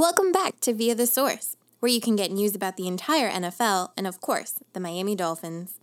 Welcome back to Via the Source, where you can get news about the entire NFL and, of course, the Miami Dolphins.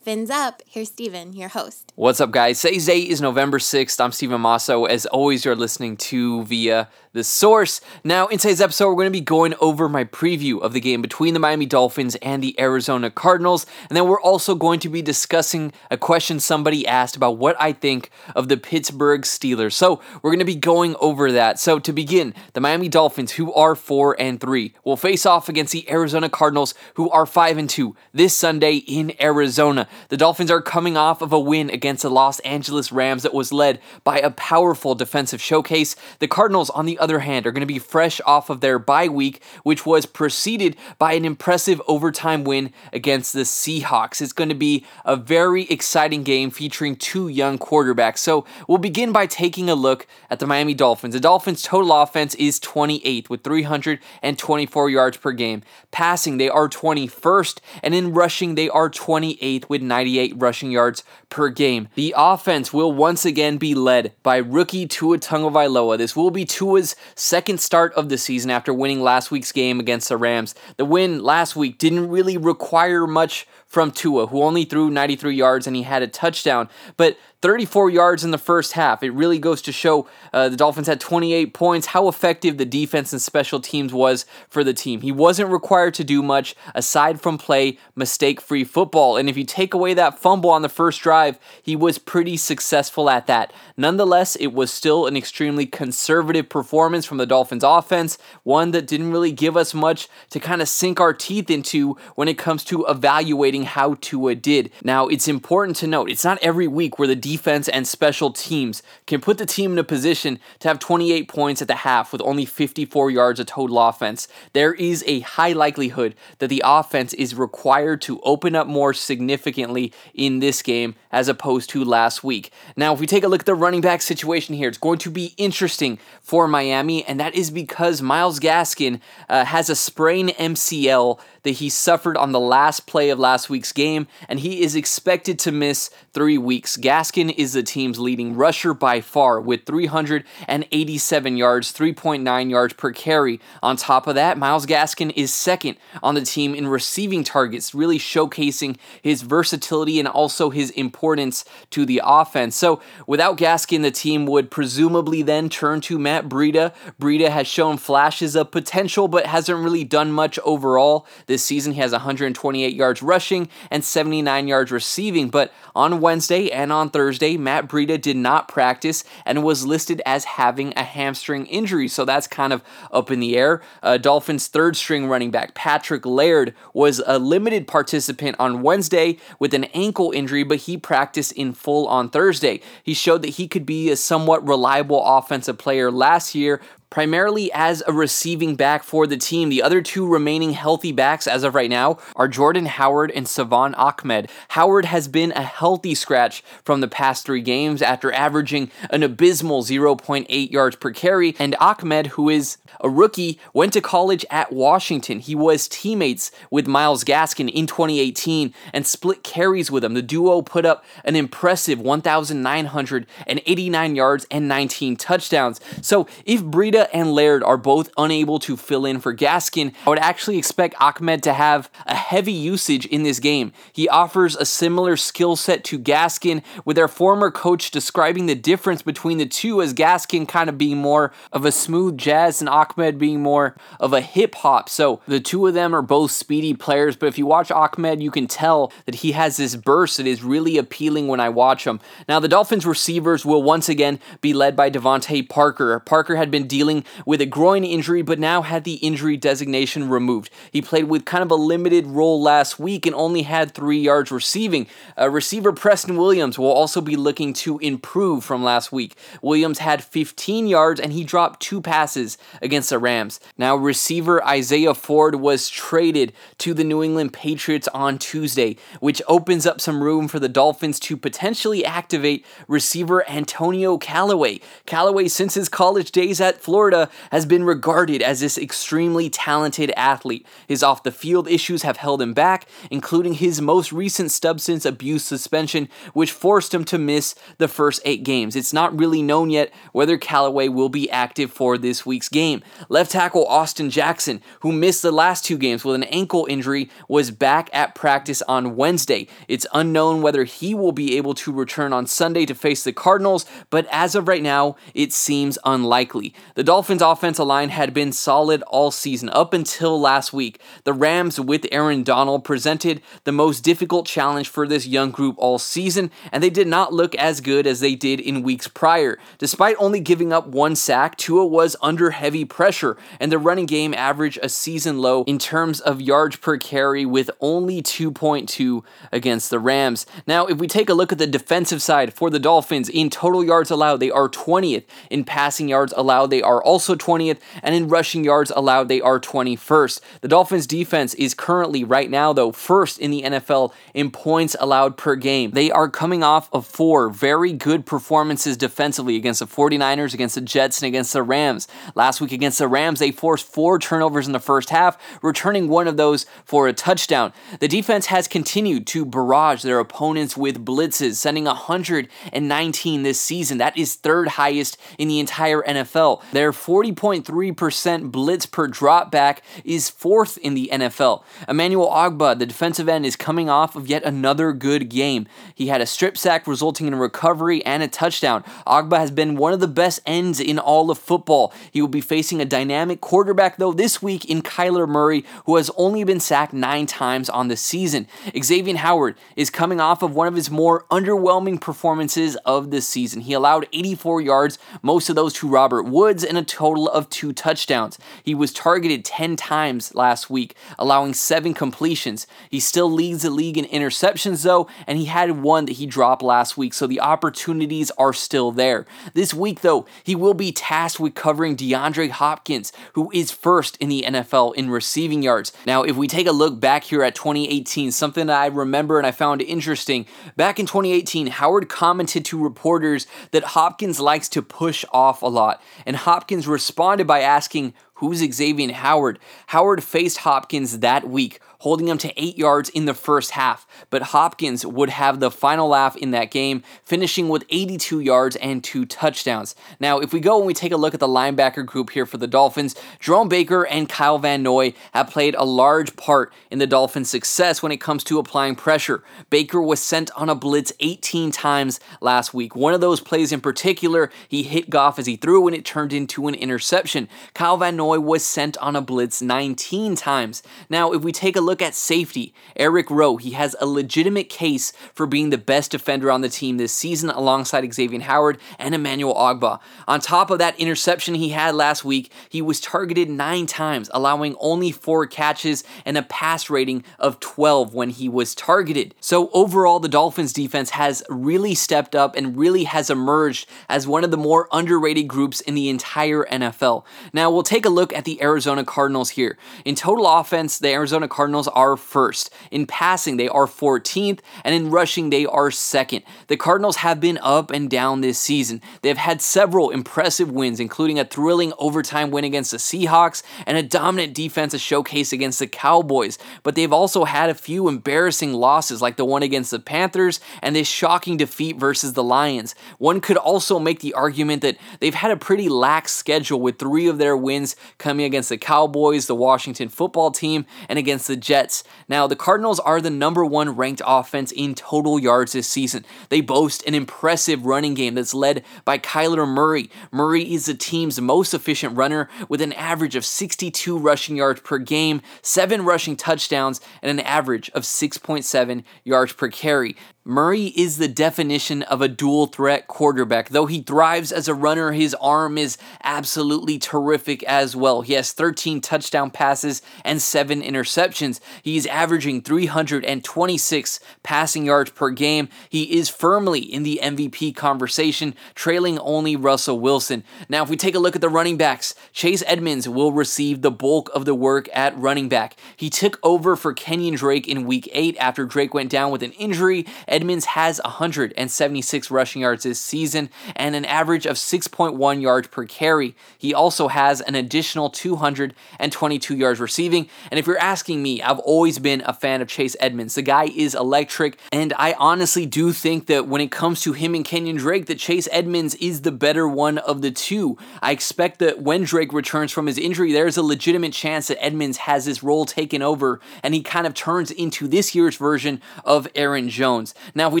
Fins up, here's Steven, your host. What's up, guys? Today's date is November 6th. I'm Steven Masso. As always, you're listening to Via the Source. Now, in today's episode, we're going to be going over my preview of the game between the Miami Dolphins and the Arizona Cardinals. And then we're also going to be discussing a question somebody asked about what I think of the Pittsburgh Steelers. So, we're going to be going over that. So, to begin, the Miami Dolphins, who are 4 and 3, will face off against the Arizona Cardinals, who are 5 and 2, this Sunday in Arizona. The Dolphins are coming off of a win against the Los Angeles Rams that was led by a powerful defensive showcase. The Cardinals, on the other hand, are going to be fresh off of their bye week, which was preceded by an impressive overtime win against the Seahawks. It's going to be a very exciting game featuring two young quarterbacks. So we'll begin by taking a look at the Miami Dolphins. The Dolphins' total offense is 28th with 324 yards per game. Passing, they are 21st, and in rushing, they are 28th with 98 rushing yards per game. The offense will once again be led by rookie Tua Tagovailoa. This will be Tua's second start of the season after winning last week's game against the Rams. The win last week didn't really require much from Tua, who only threw 93 yards and he had a touchdown. But 34 yards in the first half. It really goes to show uh, the Dolphins had 28 points, how effective the defense and special teams was for the team. He wasn't required to do much aside from play mistake free football. And if you take away that fumble on the first drive, he was pretty successful at that. Nonetheless, it was still an extremely conservative performance from the Dolphins offense, one that didn't really give us much to kind of sink our teeth into when it comes to evaluating how Tua did. Now, it's important to note, it's not every week where the defense defense and special teams can put the team in a position to have 28 points at the half with only 54 yards of total offense. There is a high likelihood that the offense is required to open up more significantly in this game as opposed to last week. Now, if we take a look at the running back situation here, it's going to be interesting for Miami, and that is because Myles Gaskin uh, has a sprained MCL that he suffered on the last play of last week's game, and he is expected to miss three weeks. Gaskin is the team's leading rusher by far with 387 yards, 3.9 yards per carry. On top of that, Myles Gaskin is second on the team in receiving targets, really showcasing his versatility and also his importance to the offense. So, without Gaskin, the team would presumably then turn to Matt Breida. Breida has shown flashes of potential, but hasn't really done much overall. This season, he has 128 yards rushing and 79 yards receiving. But on Wednesday and on Thursday, Matt Breida did not practice and was listed as having a hamstring injury. So that's kind of up in the air. Uh, Dolphins' third string running back, Patrick Laird, was a limited participant on Wednesday with an ankle injury, but he practiced in full on Thursday. He showed that he could be a somewhat reliable offensive player last year primarily as a receiving back for the team. The other two remaining healthy backs as of right now are Jordan Howard and Salvon Ahmed. Howard has been a healthy scratch from the past three games after averaging an abysmal 0.8 yards per carry, and Ahmed, who is a rookie, went to college at Washington. He was teammates with Myles Gaskin in 2018 and split carries with him. The duo put up an impressive 1,989 yards and 19 touchdowns. So if And Laird are both unable to fill in for Gaskin, I would actually expect Ahmed to have a heavy usage in this game. He offers a similar skill set to Gaskin, with their former coach describing the difference between the two as Gaskin kind of being more of a smooth jazz and Ahmed being more of a hip hop. So the two of them are both speedy players, but if you watch Ahmed, you can tell that he has this burst that is really appealing when I watch him. Now, the Dolphins receivers will once again be led by DeVante Parker. Parker had been dealing dealing with a groin injury, but now had the injury designation removed. He played with kind of a limited role last week and only had three yards receiving. Uh, receiver Preston Williams will also be looking to improve from last week. Williams had 15 yards and he dropped two passes against the Rams. Now, receiver Isaiah Ford was traded to the New England Patriots on Tuesday, which opens up some room for the Dolphins to potentially activate receiver Antonio Callaway. Callaway, since his college days at Florida, Florida, has been regarded as this extremely talented athlete. His off the field issues have held him back, including his most recent substance abuse suspension, which forced him to miss the first eight games. It's not really known yet whether Callaway will be active for this week's game. Left tackle Austin Jackson, who missed the last two games with an ankle injury, was back at practice on Wednesday. It's unknown whether he will be able to return on Sunday to face the Cardinals, but as of right now, it seems unlikely. The Dolphins' offensive line had been solid all season up until last week. The Rams, with Aaron Donald, presented the most difficult challenge for this young group all season, and they did not look as good as they did in weeks prior. Despite only giving up one sack, Tua was under heavy pressure, and the running game averaged a season low in terms of yards per carry with only 2.2 against the Rams. Now, if we take a look at the defensive side for the Dolphins, in total yards allowed, they are 20th. In passing yards allowed, they are also 20th. And in rushing yards allowed, they are 21st. The Dolphins defense is currently, right now, though, first in the NFL in points allowed per game. They are coming off of four very good performances defensively against the 49ers, against the Jets, and against the Rams. Last week against the Rams, they forced four turnovers in the first half, returning one of those for a touchdown. The defense has continued to barrage their opponents with blitzes, sending 119 this season. That is third highest in the entire NFL. Their 40.3% blitz per dropback is fourth in the NFL. Emmanuel Ogbah, the defensive end, is coming off of yet another good game. He had a strip sack resulting in a recovery and a touchdown. Ogbah has been one of the best ends in all of football. He will be facing a dynamic quarterback, though, this week in Kyler Murray, who has only been sacked nine times on the season. Xavier Howard is coming off of one of his more underwhelming performances of the season. He allowed 84 yards, most of those to Robert Woods, a total of two touchdowns. He was targeted 10 times last week, allowing seven completions. He still leads the league in interceptions, though, and he had one that he dropped last week, so the opportunities are still there. This week, though, he will be tasked with covering DeAndre Hopkins, who is first in the NFL in receiving yards. Now, if we take a look back here at 2018, something that I remember and I found interesting, back in 2018, Howard commented to reporters that Hopkins likes to push off a lot, and Hopkins responded by asking, Who's Xavier Howard? Howard faced Hopkins that week, holding him to eight yards in the first half, but Hopkins would have the final laugh in that game, finishing with 82 yards and two touchdowns. Now, if we go and we take a look at the linebacker group here for the Dolphins, Jerome Baker and Kyle Van Noy have played a large part in the Dolphins' success when it comes to applying pressure. Baker was sent on a blitz 18 times last week. One of those plays in particular, he hit Goff as he threw and it turned into an interception. Kyle Van Noy was sent on a blitz 19 times. Now, if we take a look at safety, Eric Rowe, he has a legitimate case for being the best defender on the team this season alongside Xavier Howard and Emmanuel Ogbah. On top of that interception he had last week, he was targeted nine times, allowing only four catches and a pass rating of 12 when he was targeted. So, overall, the Dolphins defense has really stepped up and really has emerged as one of the more underrated groups in the entire NFL. Now, we'll take a look at the Arizona Cardinals here. In total offense, the Arizona Cardinals are first. In passing, they are 14th, and in rushing, they are second. The Cardinals have been up and down this season. They've had several impressive wins, including a thrilling overtime win against the Seahawks and a dominant defensive showcase against the Cowboys, but they've also had a few embarrassing losses, like the one against the Panthers and this shocking defeat versus the Lions. One could also make the argument that they've had a pretty lax schedule with three of their wins coming against the Cowboys, the Washington football team, and against the Jets. Now, the Cardinals are the number one ranked offense in total yards this season. They boast an impressive running game that's led by Kyler Murray. Murray is the team's most efficient runner with an average of 62 rushing yards per game, seven rushing touchdowns, and an average of 6.7 yards per carry. Murray is the definition of a dual threat quarterback. Though he thrives as a runner, his arm is absolutely terrific as well. He has 13 touchdown passes and 7 interceptions. He's averaging 326 passing yards per game. He is firmly in the MVP conversation, trailing only Russell Wilson. Now, if we take a look at the running backs, Chase Edmonds will receive the bulk of the work at running back. He took over for Kenyon Drake in week 8 after Drake went down with an injury Edmonds has 176 rushing yards this season and an average of 6.1 yards per carry. He also has an additional 222 yards receiving. And if you're asking me, I've always been a fan of Chase Edmonds. The guy is electric, and I honestly do think that when it comes to him and Kenyon Drake, that Chase Edmonds is the better one of the two. I expect that when Drake returns from his injury, there's a legitimate chance that Edmonds has his role taken over and he kind of turns into this year's version of Aaron Jones. Now, if we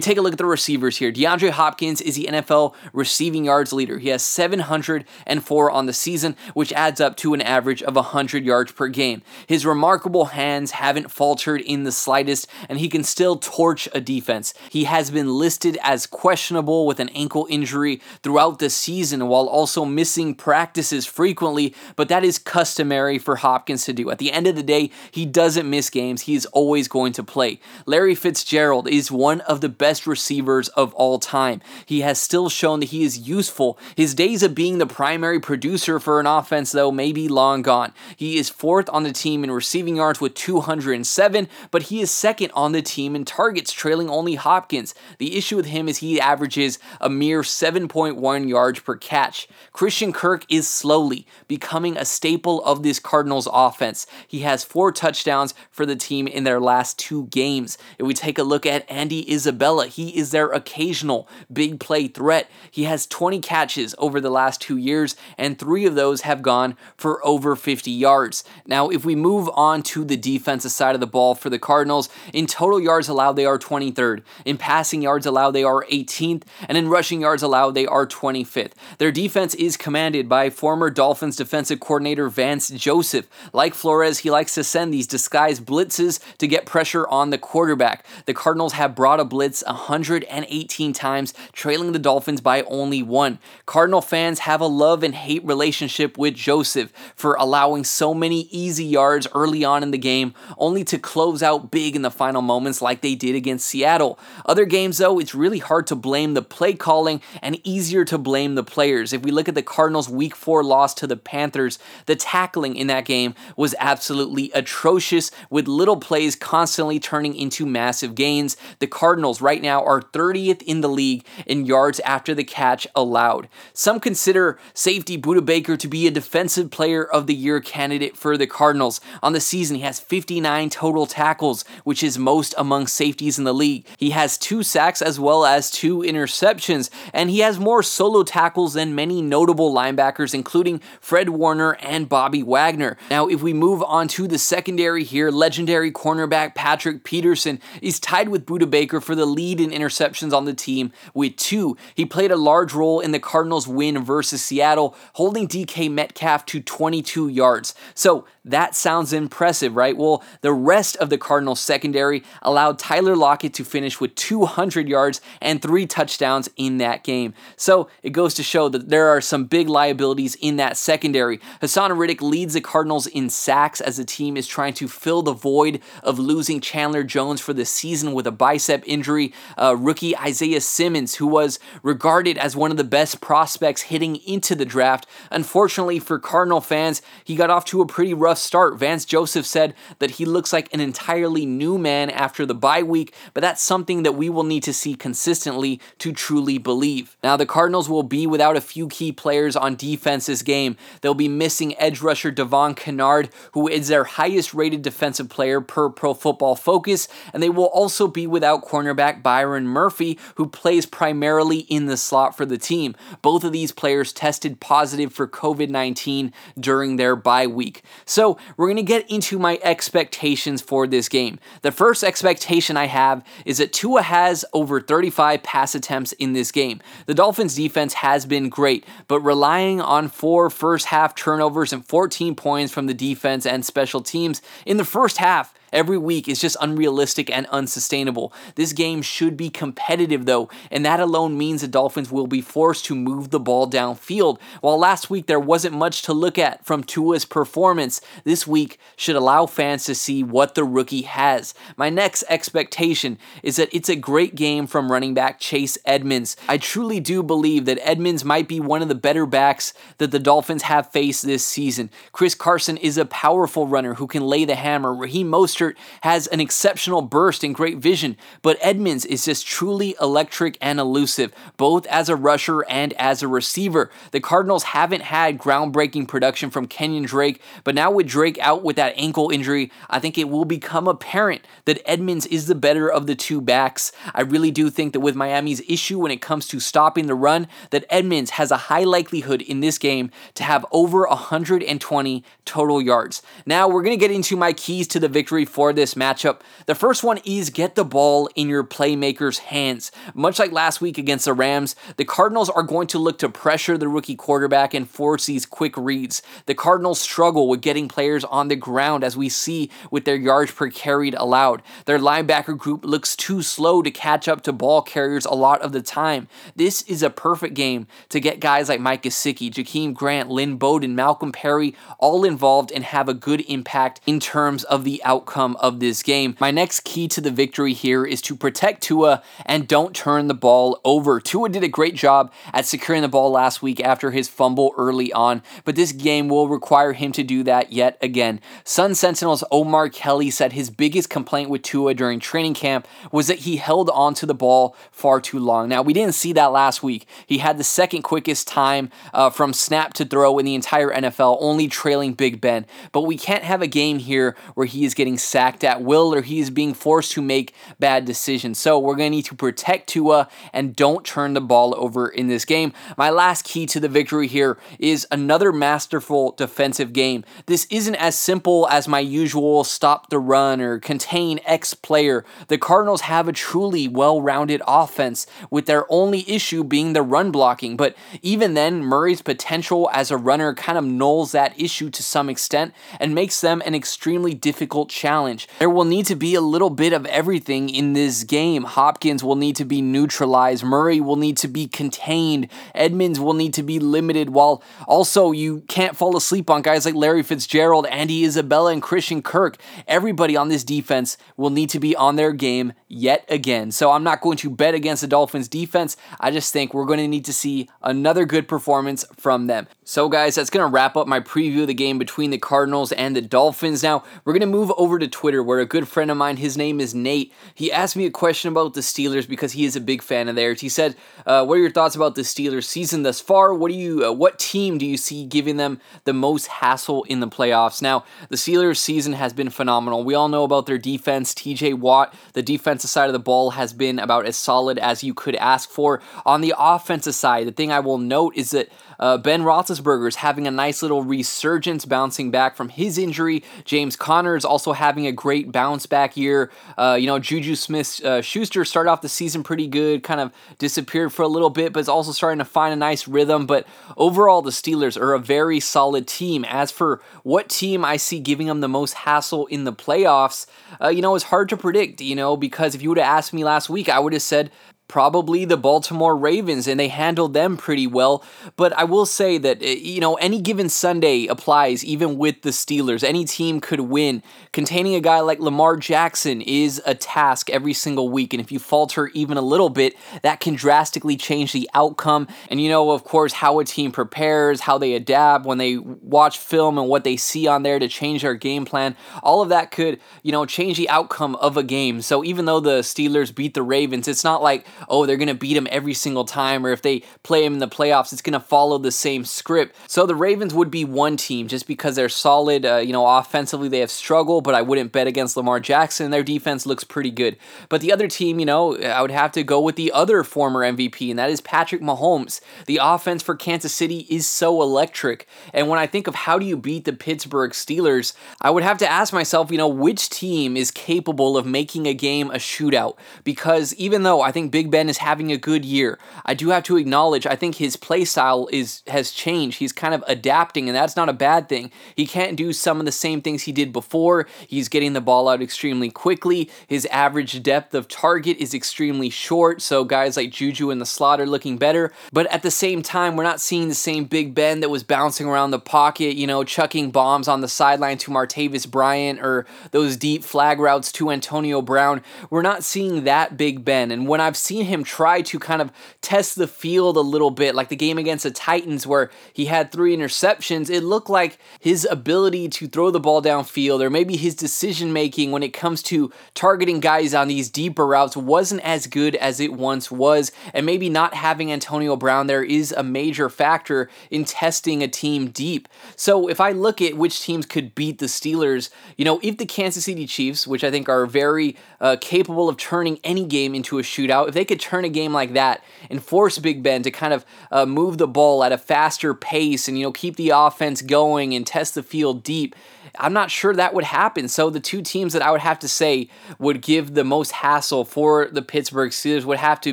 take a look at the receivers here, DeAndre Hopkins is the NFL receiving yards leader. He has 704 on the season, which adds up to an average of 100 yards per game. His remarkable hands haven't faltered in the slightest, and he can still torch a defense. He has been listed as questionable with an ankle injury throughout the season while also missing practices frequently, but that is customary for Hopkins to do. At the end of the day, he doesn't miss games, he is always going to play. Larry Fitzgerald is one of the best receivers of all time. He has still shown that he is useful. His days of being the primary producer for an offense, though, may be long gone. He is fourth on the team in receiving yards with 207, but he is second on the team in targets, trailing only Hopkins. The issue with him is he averages a mere 7.1 yards per catch. Christian Kirk is slowly becoming a staple of this Cardinals offense. He has four touchdowns for the team in their last two games. If we take a look at Andy Isabella, he is their occasional big play threat. He has 20 catches over the last two years, and three of those have gone for over 50 yards. Now, if we move on to the defensive side of the ball for the Cardinals, in total yards allowed, they are 23rd. In passing yards allowed, they are 18th. And in rushing yards allowed, they are 25th. Their defense is commanded by former Dolphins defensive coordinator Vance Joseph. Like Flores, he likes to send these disguised blitzes to get pressure on the quarterback. The Cardinals have brought a blitz 118 times, trailing the Dolphins by only one. Cardinal fans have a love and hate relationship with Joseph for allowing so many easy yards early on in the game, only to close out big in the final moments like they did against Seattle. Other games, though, it's really hard to blame the play calling and easier to blame the players. If we look at the Cardinals' week four loss to the Panthers, the tackling in that game was absolutely atrocious, with little plays constantly turning into massive gains. The Cardinals right now are 30th in the league in yards after the catch allowed. Some consider safety Budda Baker to be a defensive player of the year candidate for the Cardinals. On the season, he has 59 total tackles, which is most among safeties in the league. He has two sacks as well as two interceptions, and he has more solo tackles than many notable linebackers, including Fred Warner and Bobby Wagner. Now, if we move on to the secondary here, legendary cornerback Patrick Peterson is tied with Budda Baker for the lead in interceptions on the team with two. He played a large role in the Cardinals' win versus Seattle, holding DK Metcalf to 22 yards. So that sounds impressive, right? Well, the rest of the Cardinals secondary allowed Tyler Lockett to finish with 200 yards and three touchdowns in that game. So it goes to show that there are some big liabilities in that secondary. Haason Reddick leads the Cardinals in sacks as the team is trying to fill the void of losing Chandler Jones for the season with a bicep injury. Uh, rookie Isaiah Simmons, who was regarded as one of the best prospects hitting into the draft, unfortunately for Cardinal fans, he got off to a pretty rough start. Vance Joseph said that he looks like an entirely new man after the bye week, but that's something that we will need to see consistently to truly believe. Now, the Cardinals will be without a few key players on defense this game. They'll be missing edge rusher Devon Kennard, who is their highest rated defensive player per Pro Football Focus, and they will also be without cornerback Byron Murphy, who plays primarily in the slot for the team. Both of these players tested positive for COVID 19 during their bye week. So, we're going to get into my expectations for this game. The first expectation I have is that Tua has over 35 pass attempts in this game. The Dolphins' defense has been great, but relying on four first half turnovers and 14 points from the defense and special teams in the first half every week is just unrealistic and unsustainable. This game should be competitive though, and that alone means the Dolphins will be forced to move the ball downfield. While last week there wasn't much to look at from Tua's performance, this week should allow fans to see what the rookie has. My next expectation is that it's a great game from running back Chase Edmonds. I truly do believe that Edmonds might be one of the better backs that the Dolphins have faced this season. Chris Carson is a powerful runner who can lay the hammer. Raheem Mostert Mostert has an exceptional burst and great vision, but Edmonds is just truly electric and elusive, both as a rusher and as a receiver. The Cardinals haven't had groundbreaking production from Kenyon Drake, but now with Drake out with that ankle injury, I think it will become apparent that Edmonds is the better of the two backs. I really do think that with Miami's issue when it comes to stopping the run, that Edmonds has a high likelihood in this game to have over 120 total yards. Now we're going to get into my keys to the victory for this matchup. The first one is get the ball in your playmakers' hands. Much like last week against the Rams, the Cardinals are going to look to pressure the rookie quarterback and force these quick reads. The Cardinals struggle with getting players on the ground as we see with their yards per carried allowed. Their linebacker group looks too slow to catch up to ball carriers a lot of the time. This is a perfect game to get guys like Mike Gesicki, Jakeem Grant, Lynn Bowden, Malcolm Perry all involved and have a good impact in terms of the outcome of this game. My next key to the victory here is to protect Tua and don't turn the ball over. Tua did a great job at securing the ball last week after his fumble early on, but this game will require him to do that yet again. Sun Sentinel's Omar Kelly said his biggest complaint with Tua during training camp was that he held onto the ball far too long. Now, we didn't see that last week. He had the second quickest time uh, from snap to throw in the entire NFL, only trailing Big Ben. But we can't have a game here where he is getting sacked at will or he is being forced to make bad decisions. So we're going to need to protect Tua and don't turn the ball over in this game. My last key to the victory here is another masterful defensive game. This isn't as simple as my usual stop the run or contain X player. The Cardinals have a truly well rounded offense, with their only issue being the run blocking. But even then, Murray's potential as a runner kind of nulls that issue to some extent and makes them an extremely difficult challenge. There will need to be a little bit of everything in this game. Hopkins will need to be neutralized, Murray will need to be contained, Edmonds will need to be limited, while also you can't fall asleep on guys like Larry Fitzgerald, Andy Isabella, and Christian Kirk. Everybody on this defense will need to be on their game yet again. So I'm not going to bet against the Dolphins defense. I just think we're going to need to see another good performance from them. So, guys, that's going to wrap up my preview of the game between the Cardinals and the Dolphins. Now, we're going to move over to Twitter where a good friend of mine, his name is Nate, he asked me a question about the Steelers because he is a big fan of theirs. He said, uh, What are your thoughts about the Steelers season thus far? What do you, uh, what team do you see giving them the most hassle in the playoffs? Now, the Steelers season has been phenomenal. We all know about their defense. TJ Watt, the defensive side of the ball, has been about as solid as you could ask for. On the offensive side, the thing I will note is that uh, Ben Roethlisberger is having a nice little resurgence, bouncing back from his injury. James Conner is also having a great bounce back year. Uh, you know, Juju Smith uh, Schuster started off the season pretty good, kind of disappeared for a little bit, but is also starting to find a nice rhythm. But overall, the Steelers are a very solid team. As for what team I see giving them the most hassle in the playoffs, uh, you know, it's hard to predict, you know, because if you would have asked me last week, I would have said probably the Baltimore Ravens, and they handled them pretty well. But I will say that, eh, you know, any given Sunday applies even with the Steelers. Any team could win. Containing a guy like Lamar Jackson is a task every single week. And if you falter even a little bit, that can drastically change the outcome. And you know, of course, how a team prepares, how they adapt when they watch film and what they see on there to change their game plan. All of that could, you know, change the outcome of a game. So even though the Steelers beat the Ravens, it's not like, oh, they're going to beat them every single time, or if they play them in the playoffs, it's going to follow the same script. So the Ravens would be one team just because they're solid. Uh, you know, offensively they have struggled, but I wouldn't bet against Lamar Jackson. Their defense looks pretty good. But the other team, you know, I would have to go with the other former MVP, and that is Patrick Mahomes. The offense for Kansas City is so electric. And when I think of how do you beat the Pittsburgh Steelers, I would have to ask myself, you know, which team is capable of making a game a shootout? Because even though I think Big Ben is having a good year. I do have to acknowledge I think his play style is has changed. He's kind of adapting and that's not a bad thing. He can't do some of the same things he did before. He's getting the ball out extremely quickly. His average depth of target is extremely short, so guys like Juju and the slot are looking better. But at the same time, we're not seeing the same Big Ben that was bouncing around the pocket, you know, chucking bombs on the sideline to Martavis Bryant or those deep flag routes to Antonio Brown. We're not seeing that Big Ben. And when I've seen seen him try to kind of test the field a little bit, like the game against the Titans where he had three interceptions. It looked like his ability to throw the ball downfield or maybe his decision making when it comes to targeting guys on these deeper routes wasn't as good as it once was. And maybe not having Antonio Brown there is a major factor in testing a team deep. So if I look at which teams could beat the Steelers, you know, if the Kansas City Chiefs, which I think are very uh, capable of turning any game into a shootout, if they could turn a game like that and force Big Ben to kind of uh, move the ball at a faster pace and, you know, keep the offense going and test the field deep, I'm not sure that would happen. So the two teams that I would have to say would give the most hassle for the Pittsburgh Steelers would have to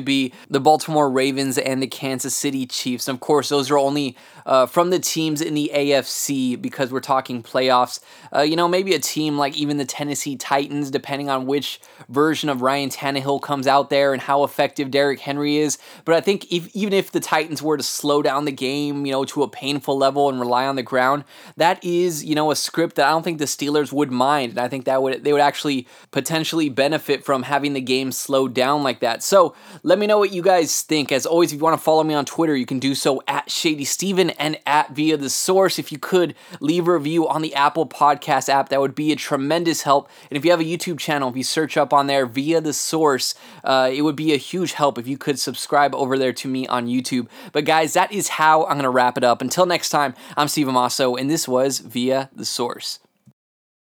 be the Baltimore Ravens and the Kansas City Chiefs. And of course, those are only uh, from the teams in the AFC because we're talking playoffs. Uh, you know, maybe a team like even the Tennessee Titans, depending on which version of Ryan Tannehill comes out there and how effective Derrick Henry is. But I think if, even if the Titans were to slow down the game, you know, to a painful level and rely on the ground, that is, you know, a script that I don't think the Steelers would mind. And I think that would they would actually potentially benefit from having the game slowed down like that. So let me know what you guys think. As always, if you want to follow me on Twitter, you can do so at Shady Steven and at Via the Source. If you could leave a review on the Apple Podcast app, that would be a tremendous help. And if you have a YouTube channel, if you search up on there Via the Source, uh, it would be a huge help if you could subscribe over there to me on YouTube. But guys, that is how I'm going to wrap it up. Until next time, I'm Steve Amasso, and this was Via the Source.